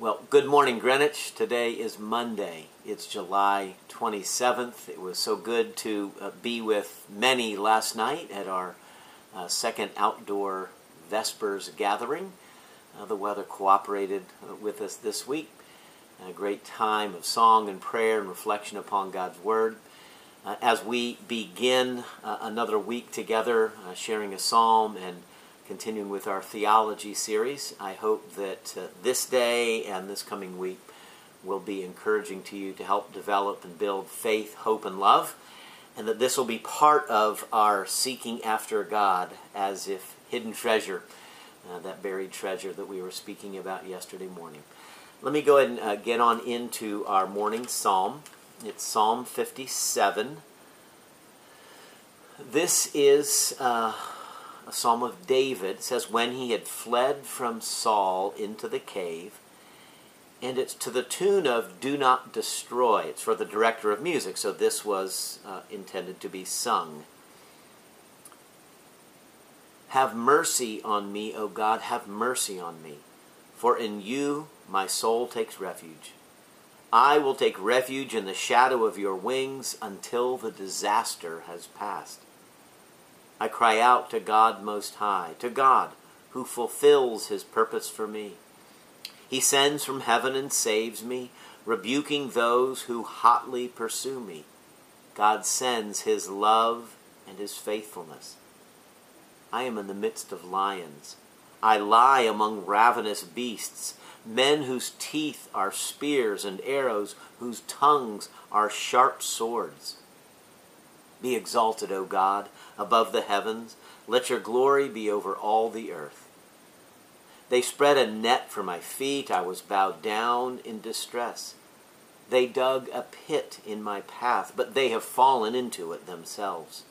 Well, good morning, Greenwich. Today is Monday. It's July 27th. It was so good to uh, be with many last night at our uh, second outdoor Vespers gathering. Uh, the weather cooperated uh, with us this week. A great time of song and prayer and reflection upon God's Word. Uh, as we begin uh, another week together, sharing a psalm and continuing with our theology series. I hope that uh, this day and this coming week will be encouraging to you to help develop and build faith, hope, and love, and that this will be part of our seeking after God as if hidden treasure, uh, that buried treasure that we were speaking about yesterday morning. Let me go ahead and uh, get on into our morning psalm. It's Psalm 57. This is uh, a psalm of David. Says, When he had fled from Saul into the cave, and it's to the tune of Do Not Destroy. It's for the director of music, so this was uh, intended to be sung. Have mercy on me, O God, have mercy on me, for in you my soul takes refuge. I will take refuge in the shadow of your wings until the disaster has passed. I cry out to God Most High, to God who fulfills his purpose for me. He sends from heaven and saves me, rebuking those who hotly pursue me. God sends his love and his faithfulness. I am in the midst of lions. I lie among ravenous beasts, men whose teeth are spears and arrows, whose tongues are sharp swords. Be exalted, O God, above the heavens. Let your glory be over all the earth. They spread a net for my feet. I was bowed down in distress. They dug a pit in my path, but they have fallen into it themselves.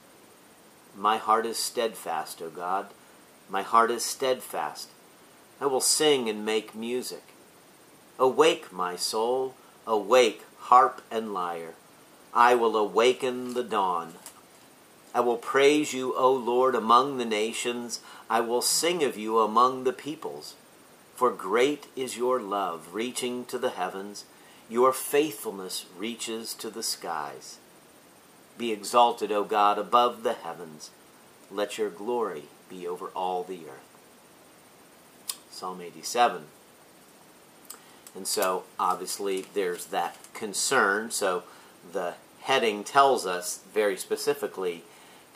My heart is steadfast, O God. My heart is steadfast. I will sing and make music. Awake, my soul. Awake, harp and lyre. I will awaken the dawn. I will praise you, O Lord, among the nations. I will sing of you among the peoples. For great is your love, reaching to the heavens. Your faithfulness reaches to the skies. Be exalted, O God, above the heavens. Let your glory be over all the earth. Psalm 87. And so, obviously, there's that concern. So, the heading tells us very specifically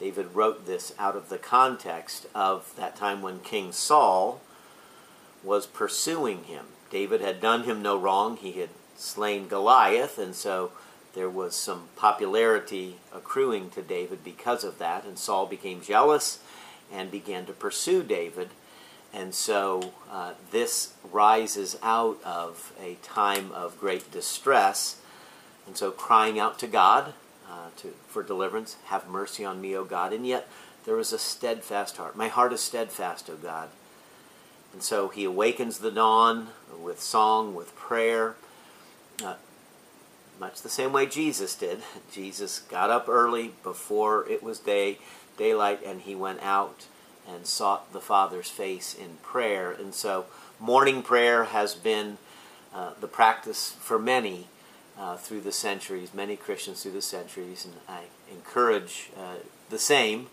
David wrote this out of the context of that time when King Saul was pursuing him. David had done him no wrong. He had slain Goliath, and so there was some popularity accruing to David because of that. And Saul became jealous and began to pursue David. And so uh, this rises out of a time of great distress and so crying out to God uh, to, for deliverance, have mercy on me, O God. And yet there was a steadfast heart. My heart is steadfast, O God. And so he awakens the dawn with song, with prayer, uh, much the same way Jesus did. Jesus got up early before it was day, daylight, and he went out and sought the Father's face in prayer. And so morning prayer has been uh, the practice for many uh, through the centuries, many Christians through the centuries, and I encourage uh, the same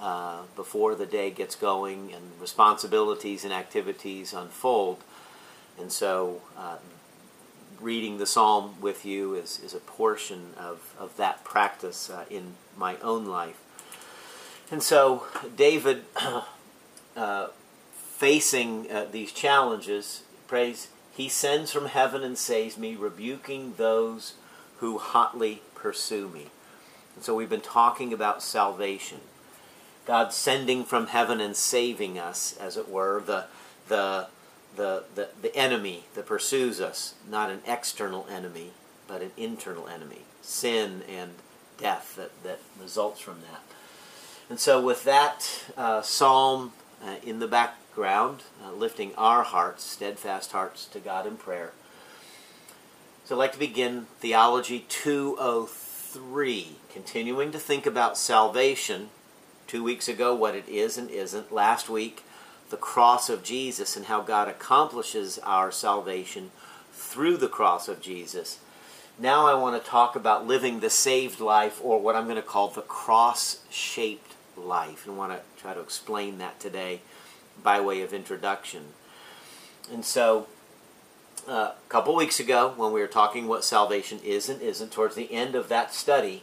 uh, before the day gets going and responsibilities and activities unfold. And so, uh, reading the psalm with you is, is a portion of, of that practice uh, in my own life. And so, David, uh, facing these challenges, prays he sends from heaven and saves me, rebuking those who hotly pursue me. And so we've been talking about salvation. God sending from heaven and saving us, as it were, the, the, the, the, the enemy that pursues us, not an external enemy, but an internal enemy. Sin and death that, that results from that. And so, with that uh, psalm uh, in the back ground, uh, lifting our hearts, steadfast hearts, to God in prayer. So I'd like to begin Theology 203, continuing to think about salvation. Two weeks ago, what it is and isn't. Last week, the cross of Jesus and how God accomplishes our salvation through the cross of Jesus. Now I want to talk about living the saved life, or what I'm going to call the cross shaped life, and want to try to explain that today by way of introduction. And so, uh, a couple weeks ago, when we were talking what salvation is and isn't, towards the end of that study,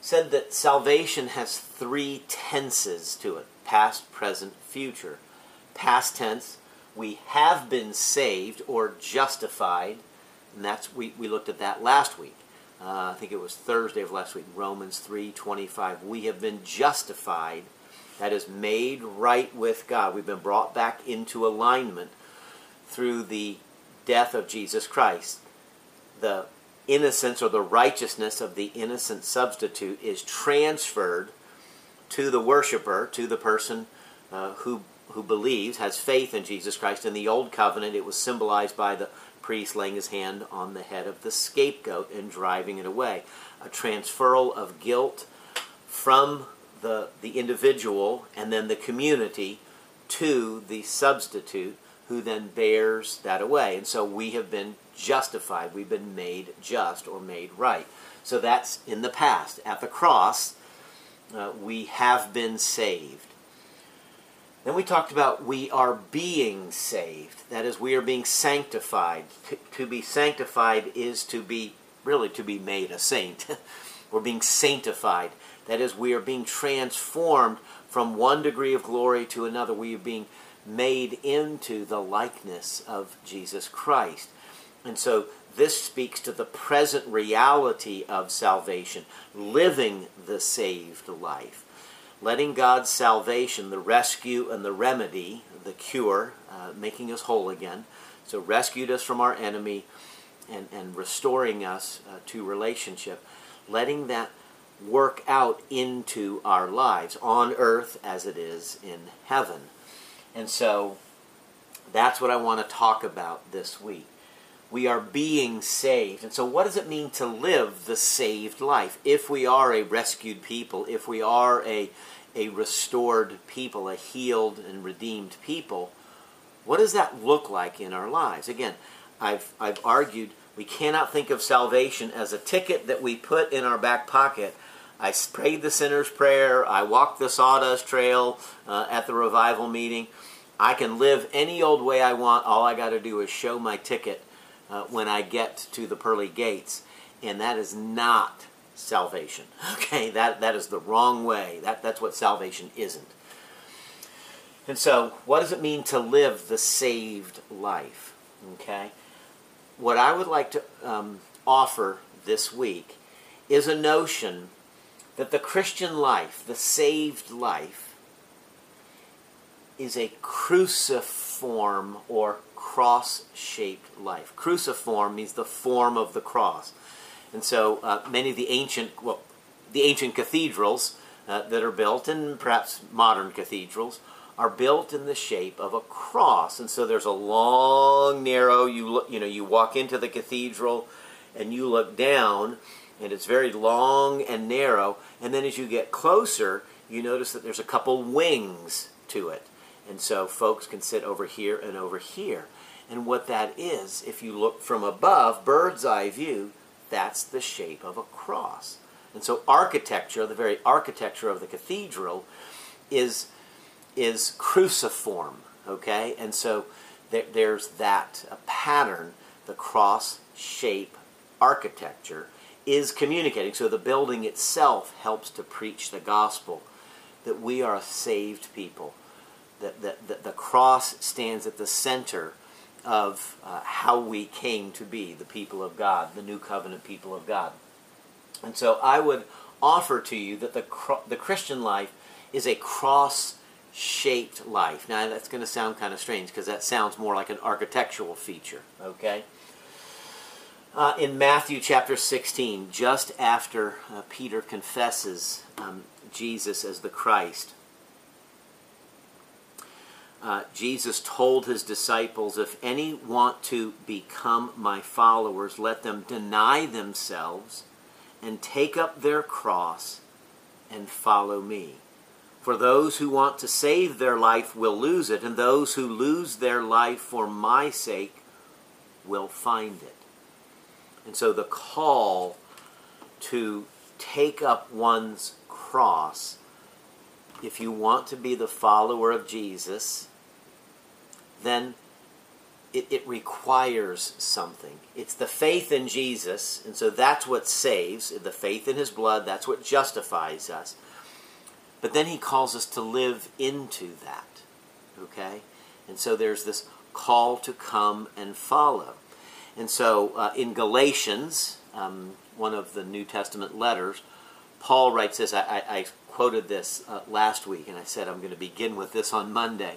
said that salvation has three tenses to it past, present, future. Past tense, we have been saved or justified, and that's we, we looked at that last week. Uh, I think it was Thursday of last week, Romans 3:25. We have been justified, that is made right with God. We've been brought back into alignment through the death of Jesus Christ. The innocence or the righteousness of the innocent substitute is transferred to the worshiper, to the person uh, who who believes, has faith in Jesus Christ. In the Old Covenant, it was symbolized by the priest laying his hand on the head of the scapegoat and driving it away. A transferal of guilt from the, the individual and then the community to the substitute who then bears that away. And so we have been justified. We've been made just or made right. So that's in the past. At the cross, uh, we have been saved. Then we talked about we are being saved. That is, we are being sanctified. To, to be sanctified is to be, really, to be made a saint. We're being sanctified. That is, we are being transformed from one degree of glory to another. We are being made into the likeness of Jesus Christ. And so this speaks to the present reality of salvation, living the saved life. Letting God's salvation, the rescue and the remedy, the cure, uh, making us whole again. So, rescued us from our enemy and, and restoring us uh, to relationship. Letting that work out into our lives on earth as it is in heaven. And so, that's what I want to talk about this week we are being saved. And so, what does it mean to live the saved life? If we are a rescued people, if we are a, a restored people, a healed and redeemed people, what does that look like in our lives? Again, I've, I've argued we cannot think of salvation as a ticket that we put in our back pocket. I prayed the sinner's prayer, I walked the sawdust trail uh, at the revival meeting. I can live any old way I want. All I got to do is show my ticket uh, when I get to the pearly gates. And that is not salvation. Okay, that, that is the wrong way. That, that's what salvation isn't. And so, what does it mean to live the saved life? Okay? What I would like to um, offer this week is a notion that the Christian life, the saved life, is a cruciform or cross shaped life. Cruciform means the form of the cross. And so uh, many of the ancient, well, the ancient cathedrals uh, that are built, and perhaps modern cathedrals, are built in the shape of a cross. And so there's a long, narrow, you look, you know, you walk into the cathedral and you look down, and it's very long and narrow. And then as you get closer, you notice that there's a couple wings to it. And so folks can sit over here and over here. And what that is, if you look from above, bird's eye view, that's the shape of a cross. And so architecture, the very architecture of the cathedral, is, is cruciform, okay? And so there, there's that pattern, the cross shape architecture is communicating. So the building itself helps to preach the gospel that we are a saved people that the, the, the cross stands at the center of uh, how we came to be the people of God, the new covenant people of God. And so I would offer to you that the, the Christian life is a cross shaped life. Now that's going to sound kind of strange because that sounds more like an architectural feature, okay? Uh, in Matthew chapter 16, just after uh, Peter confesses um, Jesus as the Christ, uh, Jesus told his disciples, If any want to become my followers, let them deny themselves and take up their cross and follow me. For those who want to save their life will lose it, and those who lose their life for my sake will find it. And so the call to take up one's cross, if you want to be the follower of Jesus, then it, it, requires something. It's the faith in Jesus, and so that's what saves. The faith in his blood, that's what justifies us. But then he calls us to live into that. Okay? And so there's this call to come and follow. And so uh, in Galatians, um, one of the New Testament letters, Paul writes this. I, I, I quoted this uh, last week, and I said I'm going to begin with this on Monday.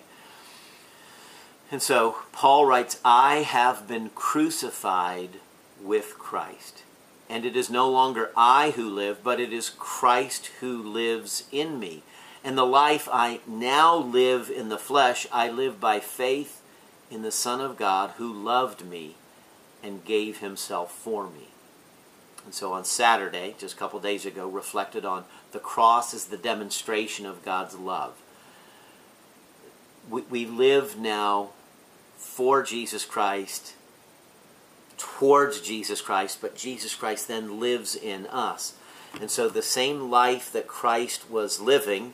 And so Paul writes, I have been crucified with Christ. And it is no longer I who live, but it is Christ who lives in me. And the life I now live in the flesh, I live by faith in the Son of God who loved me and gave himself for me. And so on Saturday, just a couple days ago, reflected on the cross as the demonstration of God's love. We, we live now for Jesus Christ, towards Jesus Christ, but Jesus Christ then lives in us. And so the same life that Christ was living,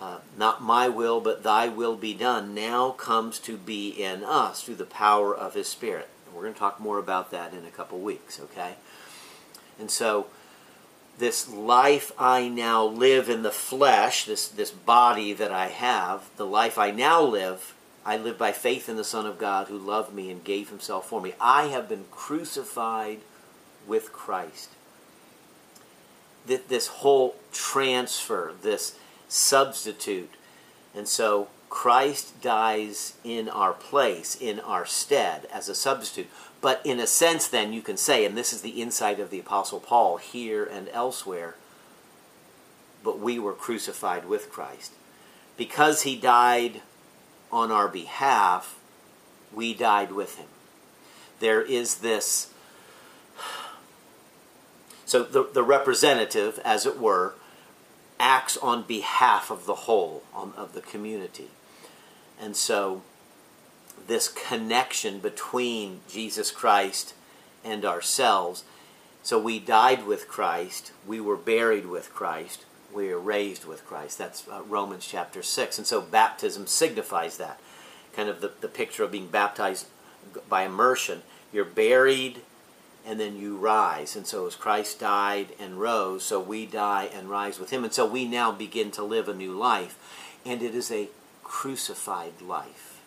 uh, not my will, but thy will be done, now comes to be in us through the power of his Spirit. We're going to talk more about that in a couple weeks, okay? And so this life I now live in the flesh, this, this body that I have, the life I now live, I live by faith in the Son of God who loved me and gave himself for me. I have been crucified with Christ. This whole transfer, this substitute. And so Christ dies in our place, in our stead, as a substitute. But in a sense, then, you can say, and this is the insight of the Apostle Paul here and elsewhere, but we were crucified with Christ. Because he died on our behalf, we died with him. There is this. So the, the representative, as it were, acts on behalf of the whole, on, of the community. And so this connection between Jesus Christ and ourselves. So we died with Christ, we were buried with Christ, we are raised with Christ. That's uh, Romans chapter 6. And so baptism signifies that. Kind of the, the picture of being baptized by immersion. You're buried and then you rise. And so as Christ died and rose, so we die and rise with him. And so we now begin to live a new life. And it is a crucified life.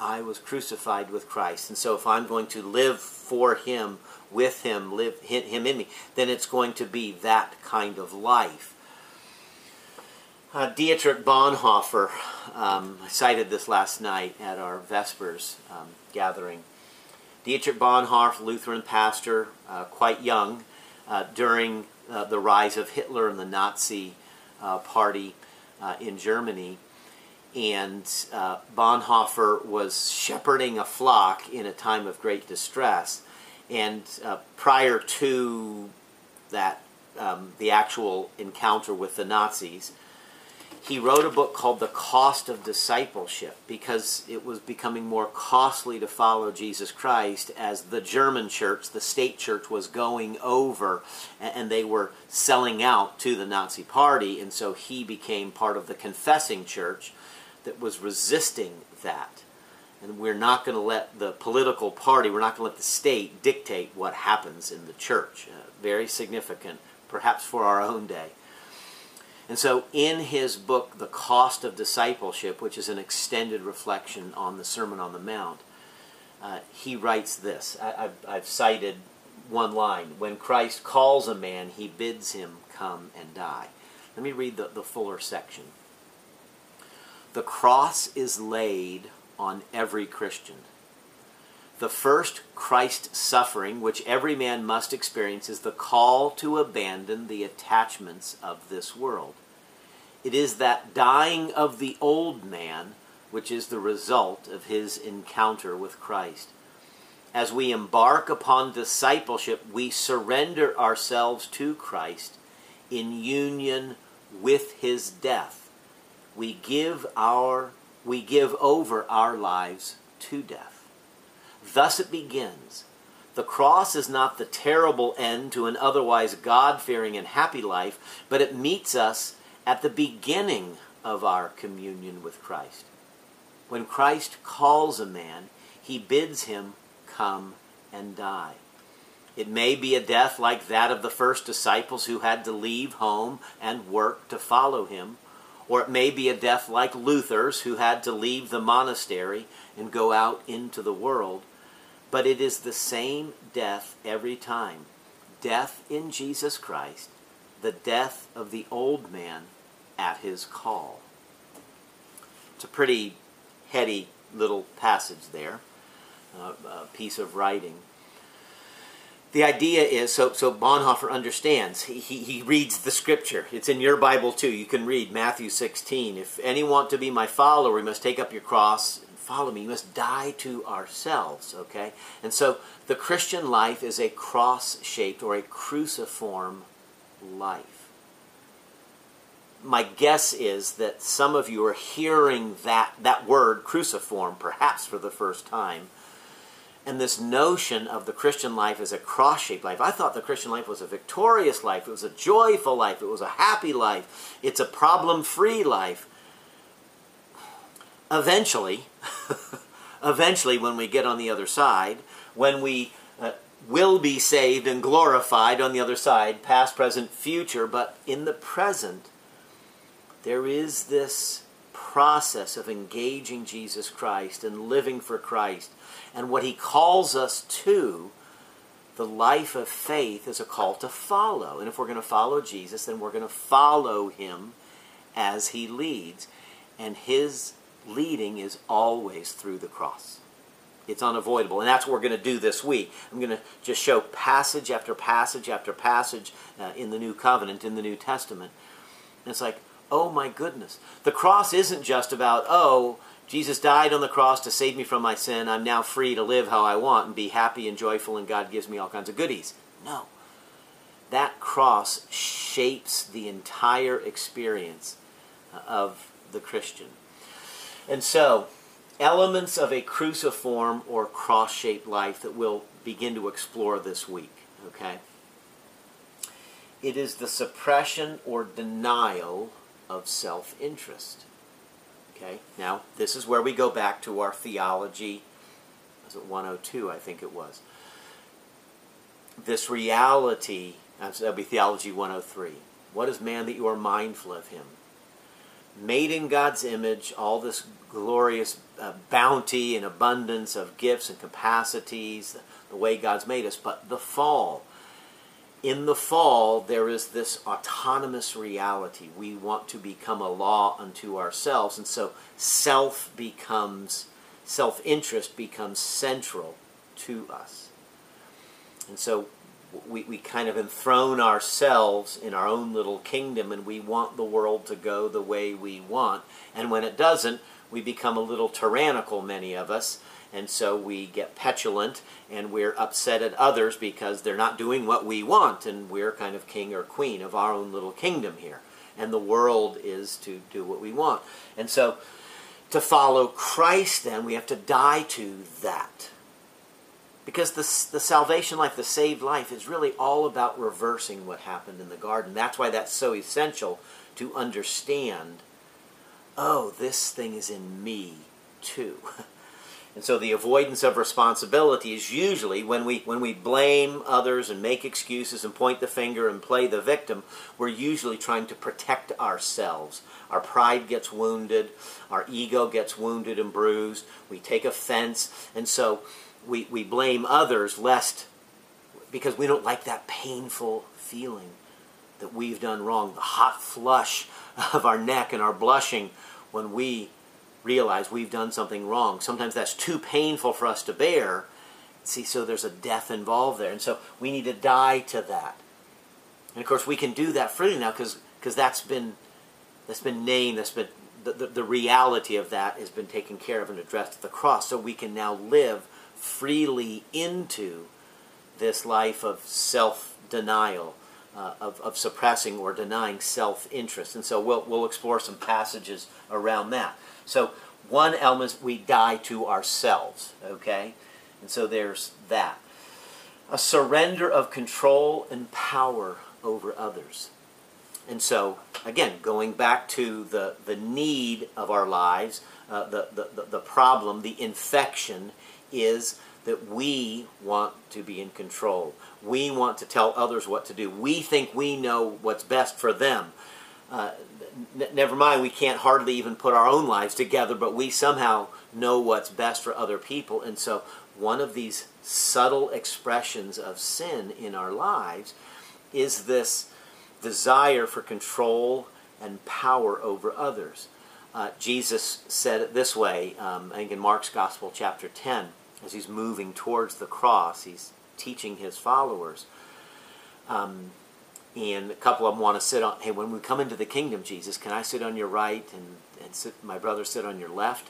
I was crucified with Christ. And so if I'm going to live for him, with him, live him in me, then it's going to be that kind of life. Uh, Dietrich Bonhoeffer, um, I cited this last night at our Vespers um, gathering. Dietrich Bonhoeffer, Lutheran pastor, uh, quite young, uh, during uh, the rise of Hitler and the Nazi uh, Party uh, in Germany. And Bonhoeffer was shepherding a flock in a time of great distress and uh, prior to that, um, the actual encounter with the Nazis, he wrote a book called The Cost of Discipleship because it was becoming more costly to follow Jesus Christ as the German church, the state church, was going over and they were selling out to the Nazi party. And so he became part of the confessing church that was resisting that. And we're not going to let the political party, we're not going to let the state dictate what happens in the church. Uh, very significant, perhaps for our own day. And so, in his book, The Cost of Discipleship, which is an extended reflection on the Sermon on the Mount, uh, he writes this. I, have cited one line When Christ calls a man, he bids him come and die. Let me read the, the fuller section. The cross is laid on every Christian. The first Christ suffering, which every man must experience, is the call to abandon the attachments of this world. It is that dying of the old man which is the result of his encounter with Christ. As we embark upon discipleship, we surrender ourselves to Christ in union with his death. We give our we give over our lives to death. Thus it begins. The cross is not the terrible end to an otherwise God fearing and happy life, but it meets us at the beginning of our communion with Christ. When Christ calls a man, he bids him come and die. It may be a death like that of the first disciples who had to leave home and work to follow him, or it may be a death like Luther's who had to leave the monastery and go out into the world. But it is the same death every time death in Jesus Christ, the death of the old man at his call. It's a pretty heady little passage there, uh, a piece of writing the idea is so so Bonhoeffer understands. He, he, he reads the scripture. It's in your Bible too. You can read Matthew 16. If any want to be my follower, we must take up your cross follow me. You must die to ourselves, okay? And so the Christian life is a cross-shaped or a cruciform life. My guess is that some of you are hearing that, that word cruciform perhaps for the first time and this notion of the Christian life as a cross shaped life. I thought the Christian life was a victorious life, it was a joyful life, it was a happy life, it's a problem free life. Eventually, eventually, when we get on the other side, when we uh, will be saved and glorified on the other side, past, present, future, but in the present, there is this process of engaging Jesus Christ and living for Christ and what he calls us to, the life of faith, is a call to follow. And if we're going to follow Jesus, then we're going to follow him as he leads. And his leading is always through the cross. It's unavoidable. And that's what we're going to do this week. I'm going to just show passage after passage after passage uh, in the New Covenant, in the New Testament. And it's like, oh my goodness. The cross isn't just about, oh, Jesus died on the cross to save me from my sin. I'm now free to live how I want and be happy and joyful, and God gives me all kinds of goodies. No. That cross shapes the entire experience uh, of the Christian. And so, elements of a cruciform or cross shaped life that we'll begin to explore this week, okay? It is the suppression or denial of self interest. Okay, now this is where we go back to our theology. Was it 102? I think it was. This reality, uh, that'll be theology 103. What is man that you are mindful of him? Made in God's image, all this glorious uh, bounty and abundance of gifts and capacities, the, the way God's made us, but the fall in the fall, there is this autonomous reality. We want to become a law unto ourselves. And so self becomes, self interest becomes central to us. And so we, we kind of enthrone ourselves in our own little kingdom and we want the world to go the way we want. And when it doesn't, we become a little tyrannical, many of us and so we get petulant and we're upset at others because they're not doing what we want, and we're kind of king or queen of our own little kingdom here. And the world is to do what we want. And so to follow Christ, then, we have to die to that. Because the, the salvation life, the saved life, is really all about reversing what happened in the garden. That's why that's so essential to understand oh, this thing is in me too. And so the avoidance of responsibility is usually when we when we blame others and make excuses and point the finger and play the victim, we're usually trying to protect ourselves. Our pride gets wounded, our ego gets wounded and bruised, we take offense, and so we, we blame others lest because we don't like that painful feeling that we've done wrong, the hot flush of our neck and our blushing when we realize we've done something wrong. Sometimes that's too painful for us to bear. See, so there's a death involved there. And so we need to die to that. And of course, we can do that freely now because that's been that's been named, that's been the, the, the reality of that has been taken care of and addressed at the cross. So we can now live freely into this life of self denial, uh, of, of suppressing or denying self interest. And so we'll, we'll explore some passages around that. So one element is we die to ourselves, okay? And so there's that. A surrender of control and power over others. And so, again, going back to the, the need of our lives, uh, the, the, the problem, the infection is that we want to be in control. We want to tell others what to do. We think we know what's best for them. Uh, n- never mind, we can't hardly even put our own lives together, but we somehow know what's best for other people. And so, one of these subtle expressions of sin in our lives is this desire for control and power over others. Uh, Jesus said it this way, um, I think in Mark's Gospel, chapter 10, as he's moving towards the cross, he's teaching his followers. Um, and a couple of them want to sit on, hey, when we come into the kingdom, Jesus, can I sit on your right and, and sit, my brother sit on your left?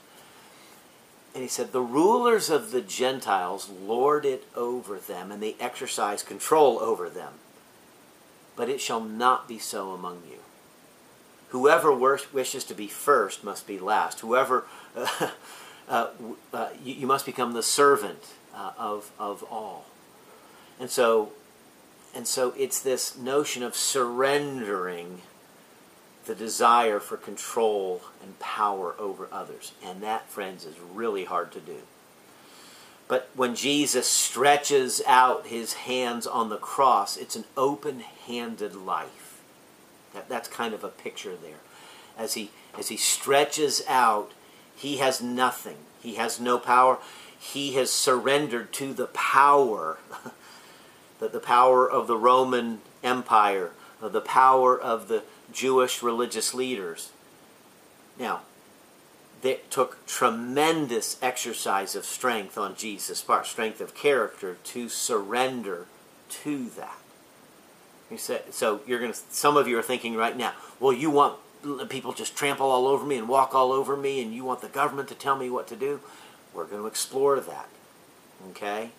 And he said, The rulers of the Gentiles lord it over them, and they exercise control over them. But it shall not be so among you. Whoever wishes to be first must be last. Whoever, uh, uh, uh, you, you, must become the servant uh, of, of all. And so, and so it's this notion of surrendering the desire for control and power over others. And that, friends, is really hard to do. But when Jesus stretches out his hands on the cross, it's an open handed life. That, that's kind of a picture there. As he, as he stretches out, he has nothing, he has no power. He has surrendered to the power, the, the power of the Roman Empire, uh, the power of the Jewish religious leaders. Now, that took tremendous exercise of strength on Jesus' part, strength of character to surrender to that. You say, so you're going to. Some of you are thinking right now, well, you want people just trample all over me and walk all over me, and you want the government to tell me what to do. We're going to explore that. Okay,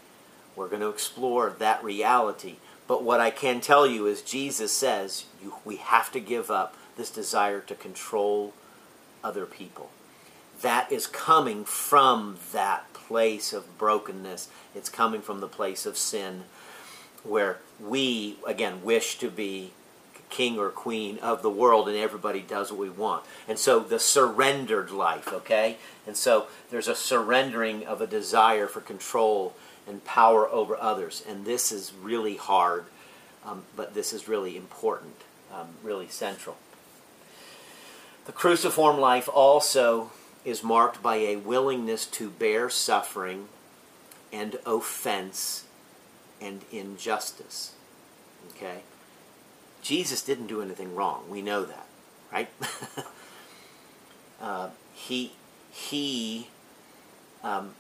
we're going to explore that reality. But what I can tell you is Jesus says you, we have to give up this desire to control other people. That is coming from that place of brokenness. It's coming from the place of sin where we, again, wish to be king or queen of the world and everybody does what we want. And so the surrendered life, okay? And so there's a surrendering of a desire for control and power over others. And this is really hard, um, but this is really important, um, really central. The cruciform life also is marked by a willingness to bear suffering and offense and injustice. Okay? Jesus didn't do anything wrong. We know that, right? uh, he he um,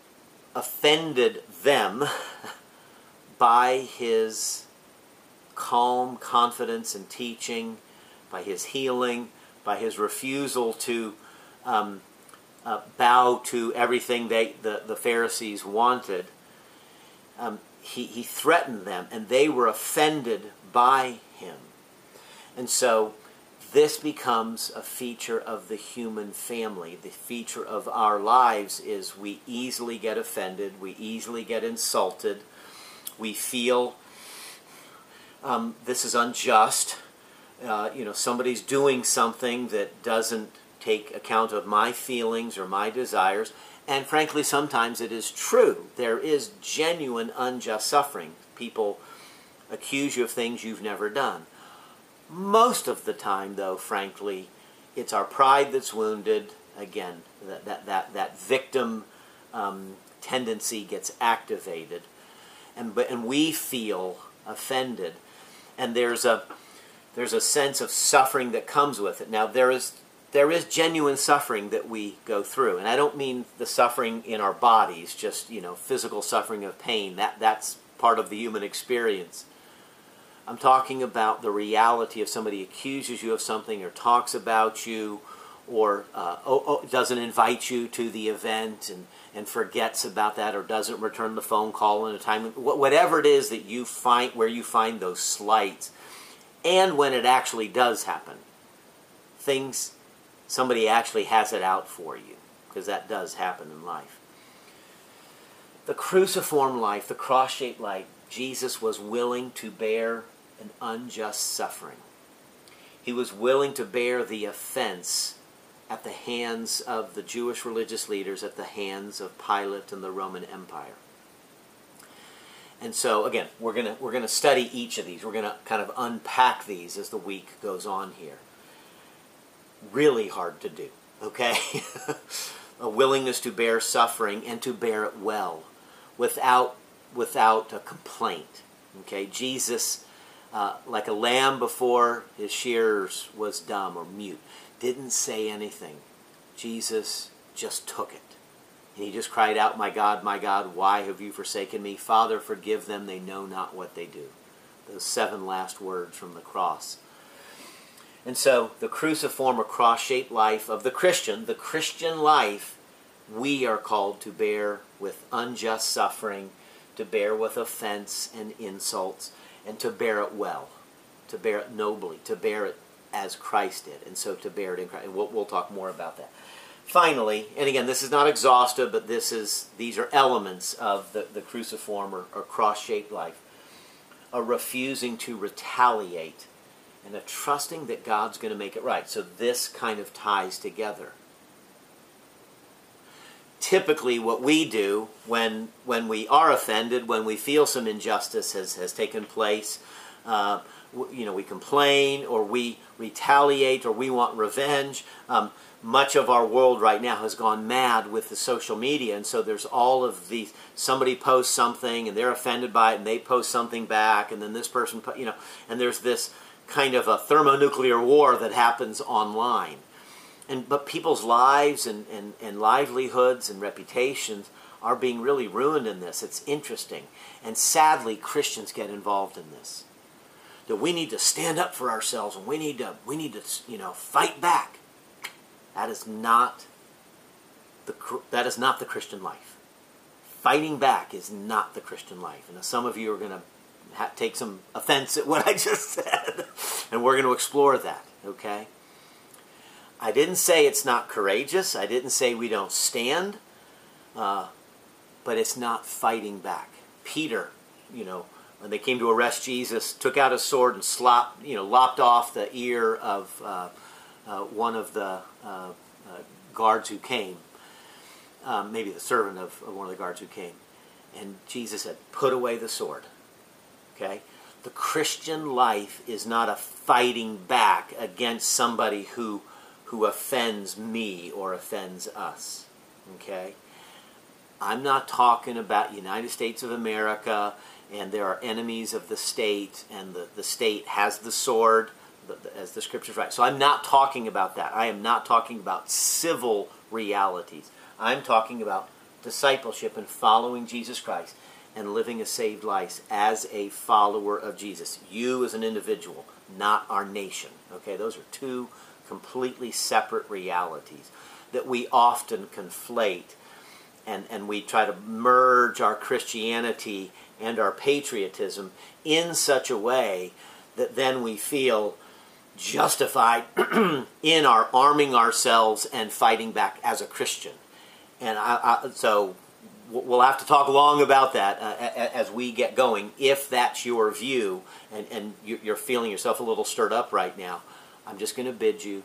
offended them by his calm confidence and teaching, by his healing, by his refusal to um, uh, bow to everything they, the, the Pharisees wanted. Um, he, he threatened them, and they were offended by him. And so this becomes a feature of the human family. The feature of our lives is we easily get offended, we easily get insulted, we feel um, this is unjust. Uh, you know, somebody's doing something that doesn't take account of my feelings or my desires. And frankly, sometimes it is true. There is genuine unjust suffering. People accuse you of things you've never done. Most of the time, though, frankly, it's our pride that's wounded. Again, that, that, that, that victim um, tendency gets activated. And, and we feel offended. And there's a, there's a sense of suffering that comes with it. Now, there is, there is genuine suffering that we go through. And I don't mean the suffering in our bodies, just, you know, physical suffering of pain. That, that's part of the human experience. I'm talking about the reality of somebody accuses you of something or talks about you or uh, oh, oh, doesn't invite you to the event and, and forgets about that or doesn't return the phone call in a time, whatever it is that you find, where you find those slights, and when it actually does happen, things, somebody actually has it out for you, because that does happen in life. the cruciform life, the cross shaped life, Jesus was willing to bear an unjust suffering. He was willing to bear the offense at the hands of the Jewish religious leaders, at the hands of Pilate and the Roman Empire. And so again, we're gonna we're gonna study each of these. We're gonna kind of unpack these as the week goes on here. Really hard to do, okay? a willingness to bear suffering and to bear it well, without without a complaint. Okay, Jesus, uh, like a lamb before his shears was dumb or mute, didn't say anything. Jesus just took it. And he just cried out, My God, my God, why have you forsaken me? Father, forgive them, they know not what they do. Those seven last words from the cross. And so, the cruciform or cross shaped life of the Christian, the Christian life, we are called to bear with unjust suffering, to bear with offense and insults, and to bear it well, to bear it nobly, to bear it as Christ did, and so to bear it in Christ. And we'll, we'll talk more about that finally, and again, this is not exhaustive, but this is these are elements of the, the cruciform or, or cross-shaped life. A refusing to retaliate and a trusting that God's going to make it right. So this kind of ties together. Typically, what we do when when we are offended, when we feel some injustice has, has taken place, uh, you know, we complain or we retaliate or we want revenge. Um, much of our world right now has gone mad with the social media and so there's all of these somebody posts something and they're offended by it and they post something back and then this person you know and there's this kind of a thermonuclear war that happens online. And but people's lives and, and, and livelihoods and reputations are being really ruined in this. It's interesting. And sadly christians get involved in this. That we need to stand up for ourselves and we need to we need to you know fight back. That is not the that is not the Christian life. Fighting back is not the Christian life. And some of you are going to ha- take some offense at what I just said, and we're going to explore that. Okay. I didn't say it's not courageous. I didn't say we don't stand, uh, but it's not fighting back. Peter, you know, when they came to arrest Jesus, took out a sword and slopped, you know, lopped off the ear of uh, uh, one of the uh, uh, guards who came, um, maybe the servant of, of, one of the guards who came, and Jesus said, "Put away the sword." Okay, the Christian life is not a fighting back against somebody who who offends me or offends us. Okay, I'm not talking about United States of America and there are enemies of the state and the, the state has the sword as the scriptures write. So I'm not talking about that. I am not talking about civil realities. I'm talking about discipleship and following Jesus Christ and living a saved life as a follower of Jesus. You as an individual, not our nation. Okay, those are two completely separate realities that we often conflate and, and we try to merge our Christianity and our patriotism in such a way that then we feel justified in our arming ourselves and fighting back as a Christian. And I, I, so we'll have to talk long about that uh, as we get going. If that's your view and, and you're feeling yourself a little stirred up right now, I'm just going to bid you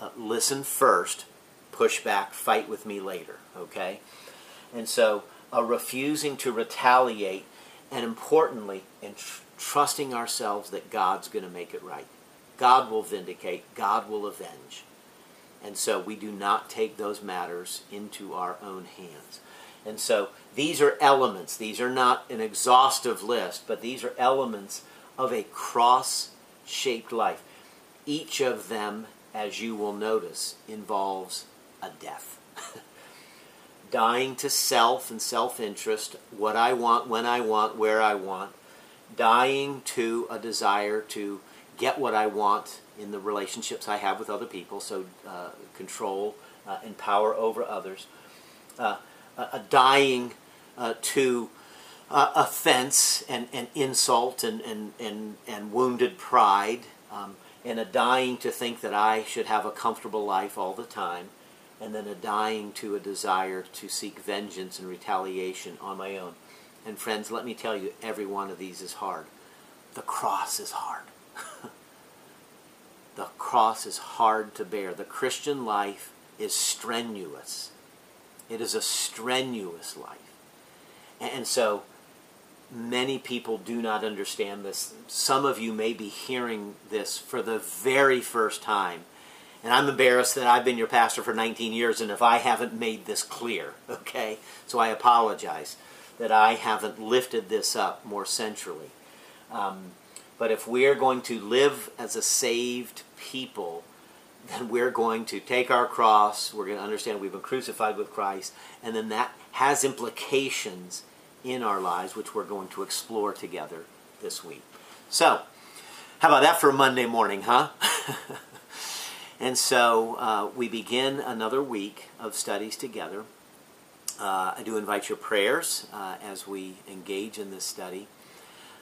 uh, listen first, push back, fight with me later, okay? And so, uh, refusing to retaliate, and importantly, and tr- trusting ourselves that God's going to make it right. God will vindicate, God will avenge. And so we do not take those matters into our own hands. And so these are elements. These are not an exhaustive list, but these are elements of a cross shaped life. Each of them, as you will notice, involves a death. Dying to self and self interest, what I want, when I want, where I want. Dying to a desire to get what I want in the relationships I have with other people, so uh, control uh, and power over others, uh, a dying uh, to uh, offense and, and insult and, and, and, and wounded pride, um, and a dying to think that I should have a comfortable life all the time, and then a dying to a desire to seek vengeance and retaliation on my own. And friends, let me tell you, every one of these is hard. The cross is hard. the cross is hard to bear. The Christian life is strenuous. It is a strenuous life. And so many people do not understand this. Some of you may be hearing this for the very first time. And I'm embarrassed that I've been your pastor for 19 years and if I haven't made this clear, okay? So I apologize that I haven't lifted this up more centrally. Um, but if we're going to live as a saved people, then we're going to take our cross, we're going to understand we've been crucified with Christ, and then that has implications in our lives, which we're going to explore together this week. So, how about that for a Monday morning, huh? and so uh, we begin another week of studies together. Uh, I do invite your prayers uh, as we engage in this study.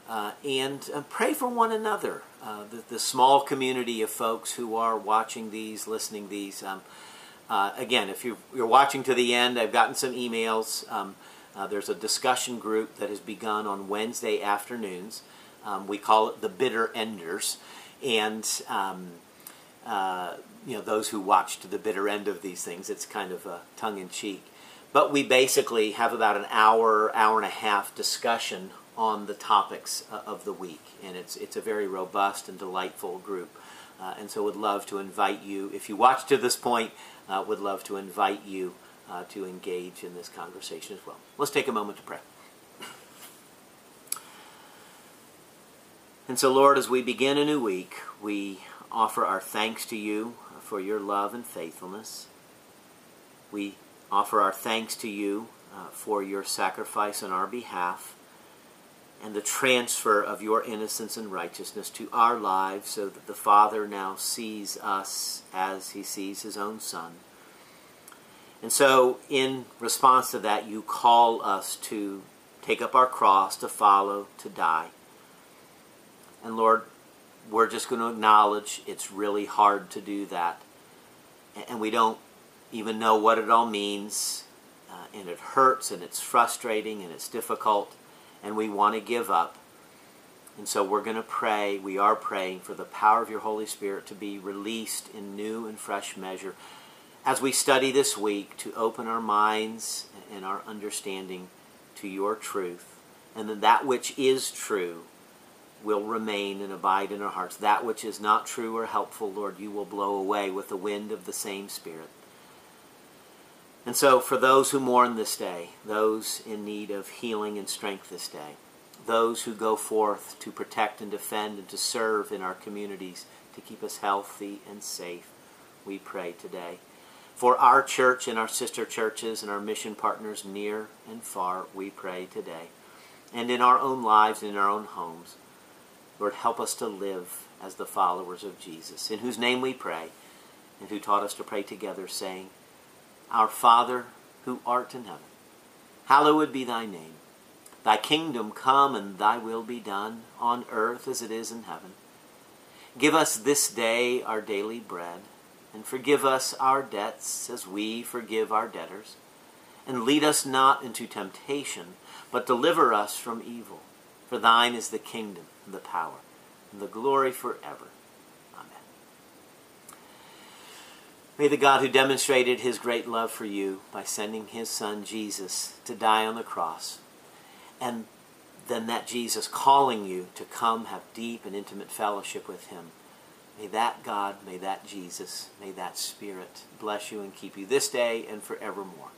Uh, and uh, pray for one another. Uh, the, the, small community of folks who are watching these, listening these. Um, uh, again, if you're, you're, watching to the end, I've gotten some emails. Um, uh, there's a discussion group that has begun on Wednesday afternoons. Um, we call it the Bitter Enders, and um, uh, you know those who watch to the bitter end of these things. It's kind of a tongue in cheek. But we basically have about an hour, hour and a half discussion on the topics uh, of the week. And it's, it's a very robust and delightful group. Uh, and so would love to invite you, if you watch to this point, uh, would love to invite you uh, to engage in this conversation as well. Let's take a moment to pray. And so, Lord, as we begin a new week, we offer our thanks to you for your love and faithfulness. We offer our thanks to you uh, for your sacrifice on our behalf and the transfer of your innocence and righteousness to our lives so that the Father now sees us as he sees his own Son. And so, in response to that, you call us to take up our cross, to follow, to die. And Lord, we're just going to acknowledge it's really hard to do that. And we don't even know what it all means. Uh, and it hurts and it's frustrating and it's difficult and we want to give up. And so we're going to pray, we are praying for the power of your Holy Spirit to be released in new and fresh measure as we study this week to open our minds and our understanding to your truth. And then that which is true will remain and abide in our hearts. That which is not true or helpful, Lord, you will blow away with the wind of the same Spirit. And so, for those who mourn this day, those in need of healing and strength this day, those who go forth to protect and defend and to serve in our communities to keep us healthy and safe, we pray today. For our church and our sister churches and our mission partners near and far, we pray today. And in our own lives and in our own homes, Lord, help us to live as the followers of Jesus, in whose name we pray, and who taught us to pray together, saying, our Father who art in heaven, hallowed be thy name. Thy kingdom come and thy will be done on earth as it is in heaven. Give us this day our daily bread, and forgive us our debts as we forgive our debtors. And lead us not into temptation, but deliver us from evil. For thine is the kingdom, and the power, and the glory forever. May the God who demonstrated his great love for you by sending his son Jesus to die on the cross, and then that Jesus calling you to come have deep and intimate fellowship with him, may that God, may that Jesus, may that Spirit bless you and keep you this day and forevermore.